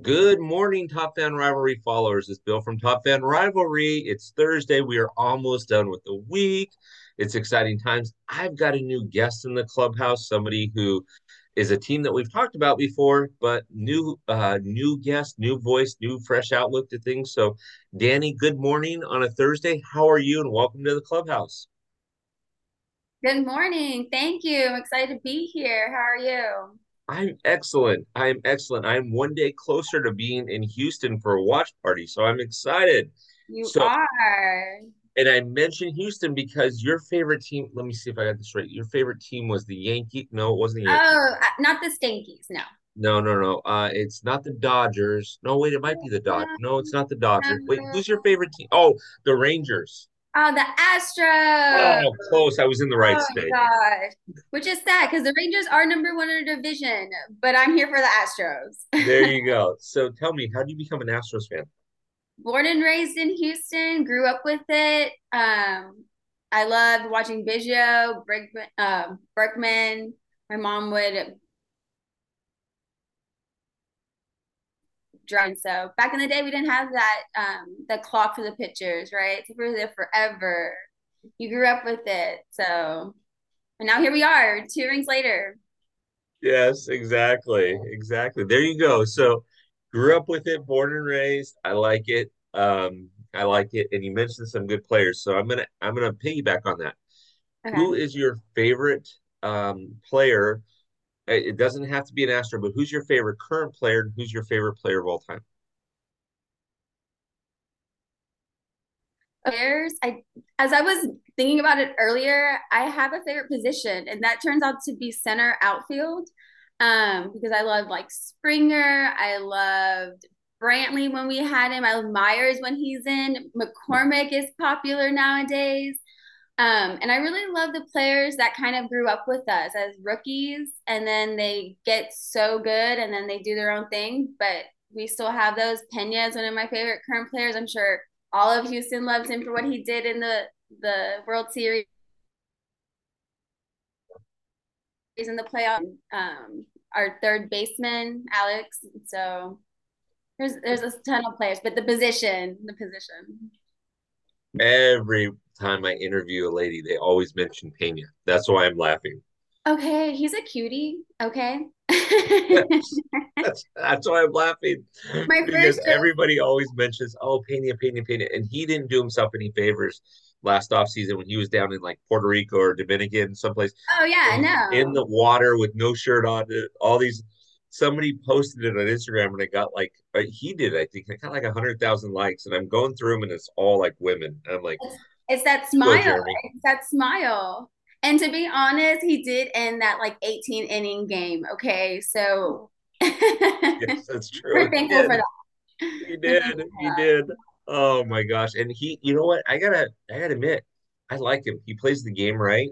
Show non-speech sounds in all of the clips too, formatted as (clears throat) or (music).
Good morning, Top Fan Rivalry followers. It's Bill from Top Fan Rivalry. It's Thursday. We are almost done with the week. It's exciting times. I've got a new guest in the clubhouse, somebody who is a team that we've talked about before, but new uh new guest, new voice, new fresh outlook to things. So, Dani, good morning on a Thursday. How are you and welcome to the clubhouse? Good morning. Thank you. I'm excited to be here. How are you? I'm excellent. I'm excellent. I'm one day closer to being in Houston for a watch party, so I'm excited. You So, are. and I mentioned Houston because your favorite team, let me see if I got this right. Your favorite team was the Yankees. No, it wasn't the Yankees. Oh, uh, not the Stankies. No. No, no, no. Uh, it's not the Dodgers. No, wait, it might be the Dodgers. No, it's not the Dodgers. Wait, who's your favorite team? Oh, the Rangers. Oh, the Astros. Oh, close. I was in the right Oh state. gosh. Which is sad because the Rangers are number one in the division, but I'm here for the Astros. There you go. (laughs) So tell me, how do you become an Astros fan? Born and raised in Houston, grew up with it. Um, I loved watching Biggio, Bergman, um, Berkman. My mom would drunk. So back in the day, we didn't have that um the clock for the pictures, right? So we were there forever. You grew up with it, so and now here we are, two rings later. Yes, exactly. Exactly. There you go. So grew up with it, born and raised. I like it. Um, I like it. And you mentioned some good players. So I'm gonna I'm gonna piggyback on that. Who Okay. is your favorite um player? It doesn't have to be an Astro, but who's your favorite current player and who's your favorite player of all time? Players, I as I was thinking about it earlier, I have a favorite position, and that turns out to be center outfield. Um, because I loved like Springer, I loved Brantley when we had him. I love Meyers when he's in. McCormick is popular nowadays. Um, and I really love the players that kind of grew up with us as rookies and then they get so good and then they do their own thing. But we still have those. Pena is one of my favorite current players. I'm sure all of Houston loves him for what he did in the the World Series He's in the playoff. Um, our third baseman, Alex. So there's there's a ton of players, but the position, the position. Every time I interview a lady, they always mention Pena. That's why I'm laughing. Okay, he's a cutie. Okay. That's (laughs) that's why I'm laughing My because first everybody always mentions, oh, Pena, Pena, Pena, and he didn't do himself any favors last offseason when he was down in like Puerto Rico or Dominican, someplace, Oh yeah, in no. the water with no shirt on. uh, All these, somebody posted it on Instagram and it got like uh, he did, I think, it got like a hundred thousand likes, and I'm going through them and it's all like women. And I'm like, It's, that smile. It's that smile. And to be honest, he did end that like 18 inning game. Okay. So Yes, (laughs) that's true. we're thankful for that. He did. He did. Oh my gosh. And he, you know what? I gotta, I gotta admit, I like him. He plays the game right,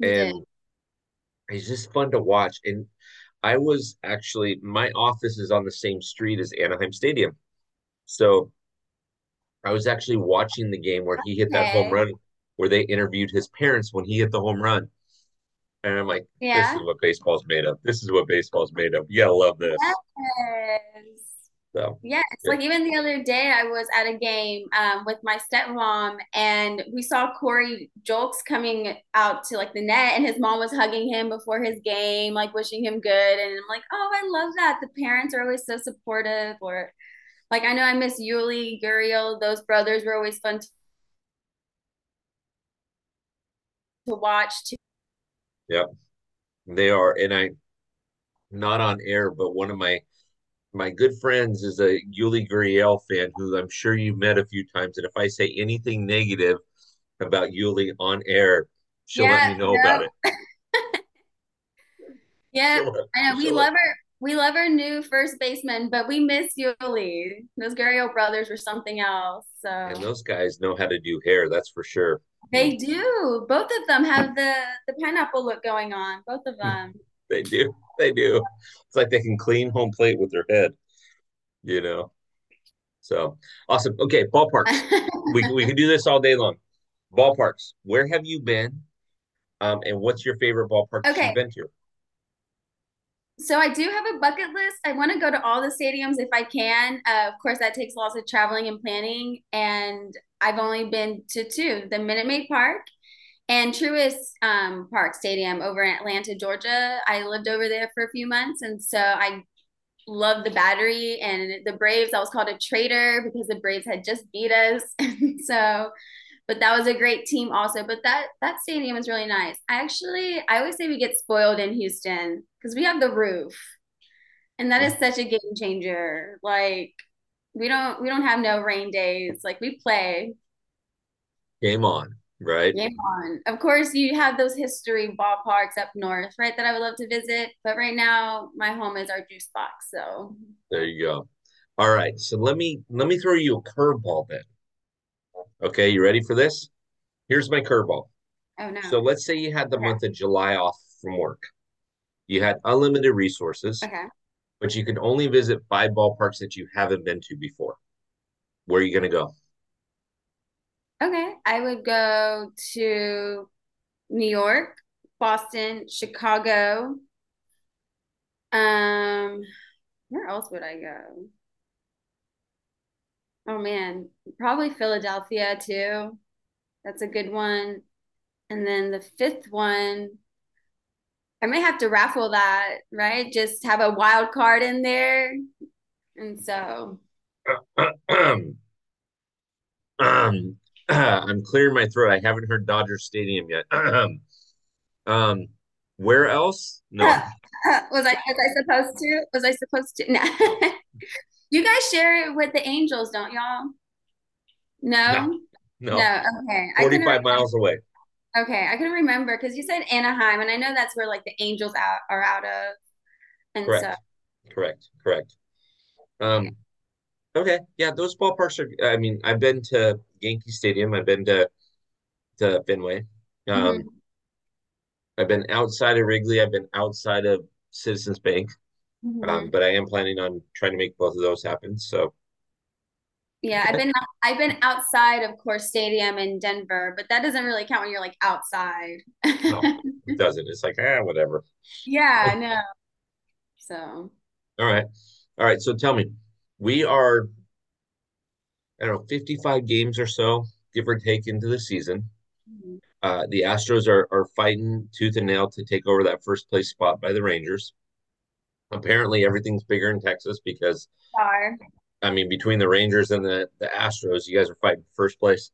that. He did. and he's just fun to watch. And I was actually, my office is on the same street as Anaheim Stadium, so I was actually watching the game where he hit that home run, where they interviewed his parents when he hit the home run, and I'm like, this is what baseball's made of. This is what baseball's made of. You gotta love this. Yes. So, Yes, yeah. like even the other day, I was at a game um, with my stepmom, and we saw Corey Julks coming out to like the net, and his mom was hugging him before his game, like wishing him good. And I'm like, oh, I love that. The parents are always so supportive. Or like, I know I miss Yuli, Gurriel. Those brothers were always fun to, to watch too. yeah, they are. And I, not on air, but one of my my good friends is a Yuli Gurriel fan who I'm sure you've met a few times. And if I say anything negative about Yuli on air, she'll let me know about it. (laughs) yeah. I know we love our we love our new first baseman, but we miss Yuli. Those Gurriel brothers were something else. and So. those guys know how to do hair, that's for sure. They do. Both of them have the the pineapple look going on. Both of them. (laughs) They do. They do. It's like they can clean home plate with their head, you know. So awesome. Okay, ballparks. (laughs) We we can do this all day long. Ballparks. Where have you been? Um, and what's your favorite ballpark that you've Okay, been to? So I do have a bucket list. I want to go to all the stadiums if I can. Uh, of course, that takes lots of traveling and planning. And I've only been to two: the Minute Maid Park and Truist um, Park Stadium over in Atlanta, Georgia. I lived over there for a few months, and so I loved the Battery and the Braves. I was called a traitor because the Braves had just beat us. (laughs) so but that was a great team also. But that that stadium is really nice. I actually I always say we get spoiled in Houston because we have the roof, and that is such a game changer. Like we don't we don't have no rain days. Like we play. Game on, right? Game on. Of course, you have those history ballparks up north, right? That I would love to visit. But right now, my home is our juice box. So there you go. All right. So let me let me throw you a curveball then. Okay, you ready for this? Here's my curveball. Oh no. So let's say you had the okay. month of July off from work. You had unlimited resources. Okay. But you can only visit five ballparks that you haven't been to before. Where are you going to go? Okay. I would go to New York, Boston, Chicago. Um, where else would I go? Oh man, probably Philadelphia too. That's a good one. And then the fifth one, I may have to raffle that, right? Just have a wild card in there. And so um, (clears throat) I'm clearing my throat. I haven't heard Dodger Stadium yet. (clears throat) um, where else? No. (laughs) was I was I supposed to? Was I supposed to? No. (laughs) You guys share it with the Angels, don't y'all? No? No. No. no. Okay. 45 miles away. Okay. I couldn't remember because you said Anaheim, and I know that's where like the Angels out, are out of. And correct. So. Correct. Correct. Um, okay. Yeah, those ballparks are. I mean, I've been to Yankee Stadium. I've been to to Fenway. Um, mm-hmm. I've been outside of Wrigley. I've been outside of Citizens Bank. Mm-hmm. Um, but I am planning on trying to make both of those happen. So yeah, I've been I've been outside of Coors Stadium in Denver, but that doesn't really count when you're like outside. no, it doesn't. It's like ah, whatever. Yeah, I know. So. All right, all right. So tell me, we are, I don't know, 55 games or so, give or take, into the season. Mm-hmm. Uh, the Astros are are fighting tooth and nail to take over that first place spot by the Rangers apparently everything's bigger in Texas because. I mean between the Rangers and the the Astros, you guys are fighting first place.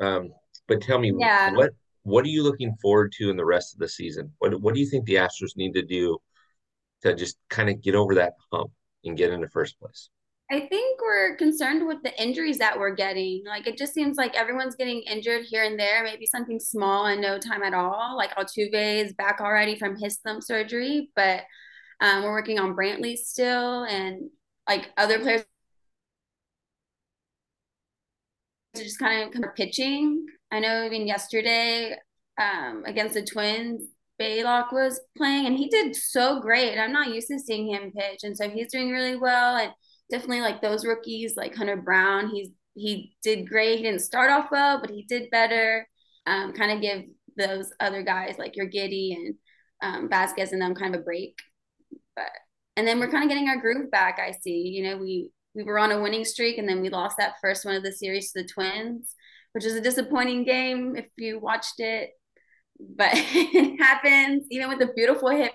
Um, but tell me yeah. what what are you looking forward to in the rest of the season? What what do you think the Astros need to do to just kind of get over that hump and get into first place? I think we're concerned with the injuries that we're getting. Like it just seems like everyone's getting injured here and there, maybe something small and no time at all. Like Altuve is back already from his thumb surgery, but um, we're working on Brantley still, and like other players are just kind of kind of pitching. I know even yesterday um, against the Twins, Bielak was playing, and he did so great. I'm not used to seeing him pitch, and so he's doing really well. And definitely like those rookies, like Hunter Brown, he's he did great. He didn't start off well, but he did better. Um, kind of give those other guys like your Giddy and um, Vasquez and them kind of a break. But and then we're mm-hmm. kind of getting our groove back. I see. You know, we we were on a winning streak, and then we lost that first one of the series to the Twins, which is a disappointing game if you watched it. But (laughs) it happens, even with a beautiful hit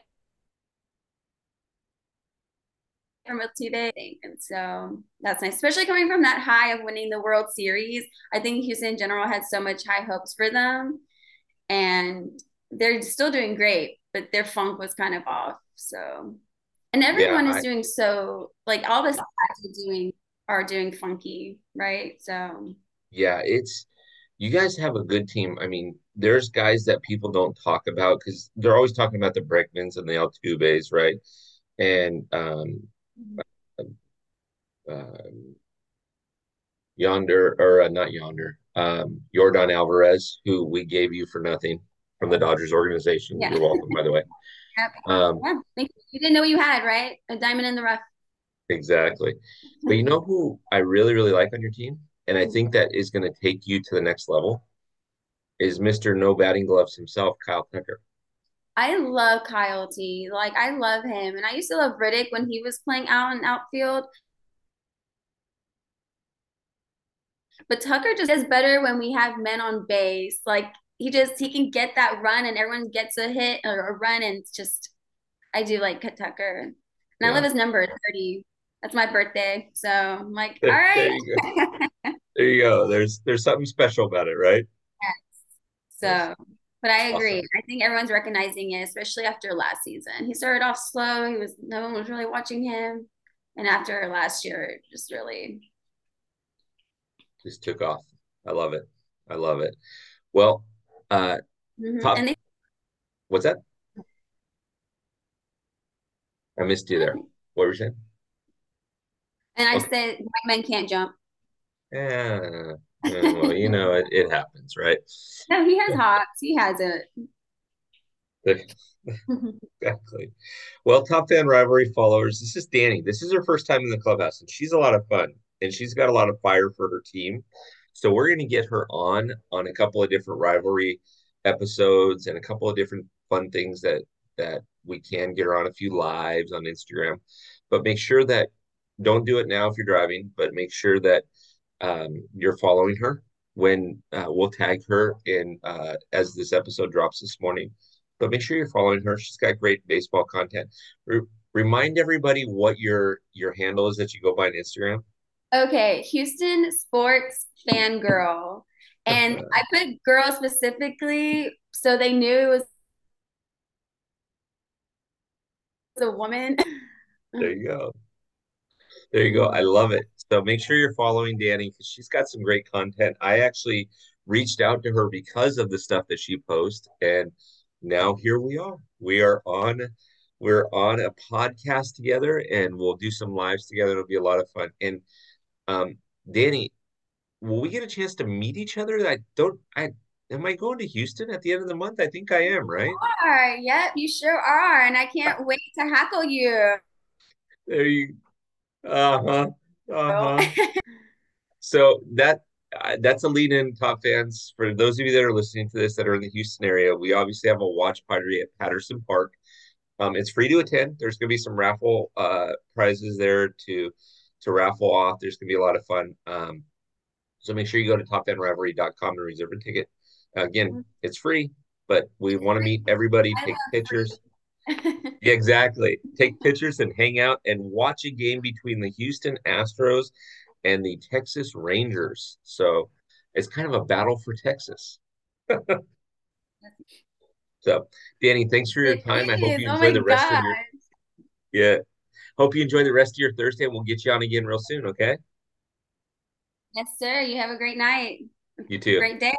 from Altuve, and so that's nice, especially coming from that high of winning the World Series. I think Houston in general had so much high hopes for them, and they're still doing great, but their funk was kind of off. So and everyone yeah, is I, doing so like all the are doing are doing funky, right? So yeah, it's you guys have a good team. I mean, there's guys that people don't talk about because they're always talking about the Bregmans and the Altuves, right? And um, um yonder or uh, not yonder, um, Yordan Alvarez, who we gave you for nothing from the Dodgers organization. Yeah. You're welcome, by the way. (laughs) Yep. Um, yeah. You didn't know what you had, right? A diamond in the rough. Exactly. (laughs) But you know who I really, really like on your team? And I think that is going to take you to the next level is Mr. No Batting Gloves himself, Kyle Tucker. I love Kyle T. Like I love him, and I used to love Reddick when he was playing out in outfield. But Tucker just does better when we have men on base. Like he just he can get that run, and everyone gets a hit or a run, and it's just I do like Tucker, and yeah. I love his number thirty. That's my birthday, so I'm like, all right. there you go. (laughs) there you go. There's there's something special about it, right? Yes. So. Yes. But I agree. Awesome. I think everyone's recognizing it, especially after last season. He started off slow. He was no one was really watching him, and after last year, just really just took off. I love it. I love it. Well, uh, mm-hmm. top, they- what's that? I missed you there. What were you saying? And I okay. said white men can't jump. Yeah, well, you know, it, it happens, right? (laughs) No, he has hops. He has it. (laughs) exactly. Well, top fan rivalry followers. This is Dani. This is her first time in the clubhouse, and she's a lot of fun, and she's got a lot of fire for her team. So we're going to get her on on a couple of different rivalry episodes and a couple of different fun things that that we can get her on a few lives on Instagram. But make sure that don't do it now if you're driving, but make sure that um, you're following her when uh, we'll tag her in uh, as this episode drops this morning. But make sure you're following her. She's got great baseball content. Re- remind everybody what your your handle is that you go by on Instagram. Okay, Houston Sports Fangirl. And I put girl specifically so they knew it was a woman. There you go. There you go. I love it. So make sure you're following Dani because she's got some great content. I actually reached out to her because of the stuff that she posts, and now here we are. We are on we're on a podcast together and we'll do some lives together. It'll be a lot of fun. And um, Dani, will we get a chance to meet each other? I don't I am I going to Houston at the end of the month? I think I am, right? You are. Yep, you sure are. And I can't wait to hackle you. There you uh-huh. Uh-huh. (laughs) so that uh, that's a lead in top fans for those of you that are listening to this that are in the Houston area. We obviously have a watch party at Patterson Park. Um, it's free to attend. There's going to be some raffle uh, prizes there to to raffle off. There's going to be a lot of fun. Um, so make sure you go to topfanrivalry.com and reserve a ticket. Again, mm-hmm. it's free, but we want to meet everybody, take pictures. exactly. (laughs) Take pictures and hang out and watch a game between the Houston Astros and the Texas Rangers. So it's kind of a battle for Texas. (laughs) so, Dani, thanks for your time. I hope you oh enjoy oh the rest God. of your. Yeah. Hope you enjoy the rest of your Thursday. And we'll get you on again real soon. Okay. Yes, sir. You have a great night. You too. Great day.